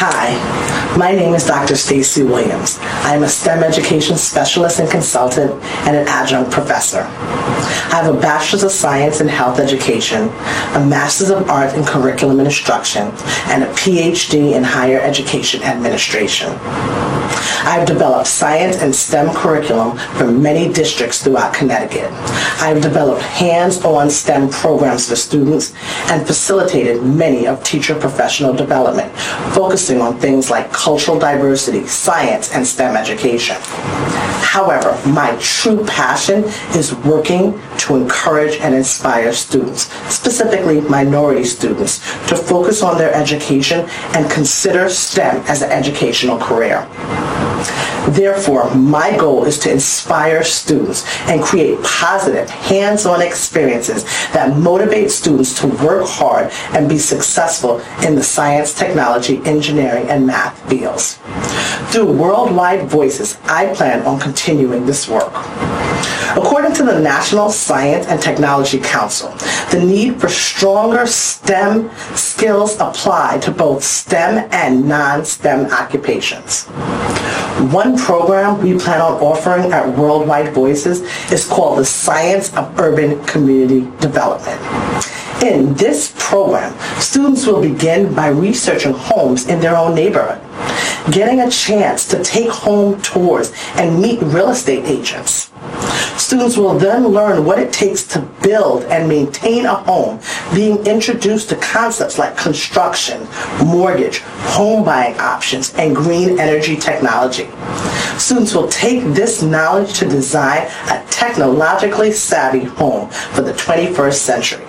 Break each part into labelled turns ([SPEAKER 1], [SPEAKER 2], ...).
[SPEAKER 1] Hi, my name is Dr. Stacy Williams. I am a STEM education specialist and consultant and an adjunct professor. I have a Bachelor's of Science in Health Education, a Master's of Art in Curriculum and Instruction, and a PhD in Higher Education Administration. I've developed science and STEM curriculum for many districts throughout Connecticut. I've developed hands-on STEM programs for students and facilitated many of teacher professional development, focusing on things like cultural diversity, science, and STEM education. However, my true passion is working to encourage and inspire students, specifically minority students, to focus on their education and consider STEM as an educational career. Therefore, my goal is to inspire students and create positive, hands-on experiences that motivate students to work hard and be successful in the science, technology, engineering, and math fields. Through Worldwide Voices, I plan on continuing this work. According to the National Science and Technology Council, the need for stronger STEM skills apply to both STEM and non-STEM occupations. One program we plan on offering at Worldwide Voices is called the Science of Urban Community Development. In this program, students will begin by researching homes in their own neighborhood, getting a chance to take home tours and meet real estate agents. Students will then learn what it takes to build and maintain a home, being introduced to concepts like construction, mortgage, home buying options, and green energy technology. Students will take this knowledge to design a technologically savvy home for the 21st century.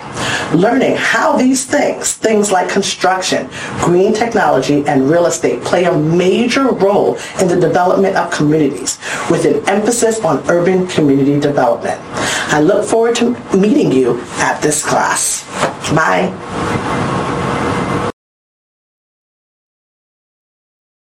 [SPEAKER 1] Learning how these things, things like construction, green technology, and real estate play a major role in the development of communities with an emphasis on urban community development. I look forward to meeting you at this class. Bye.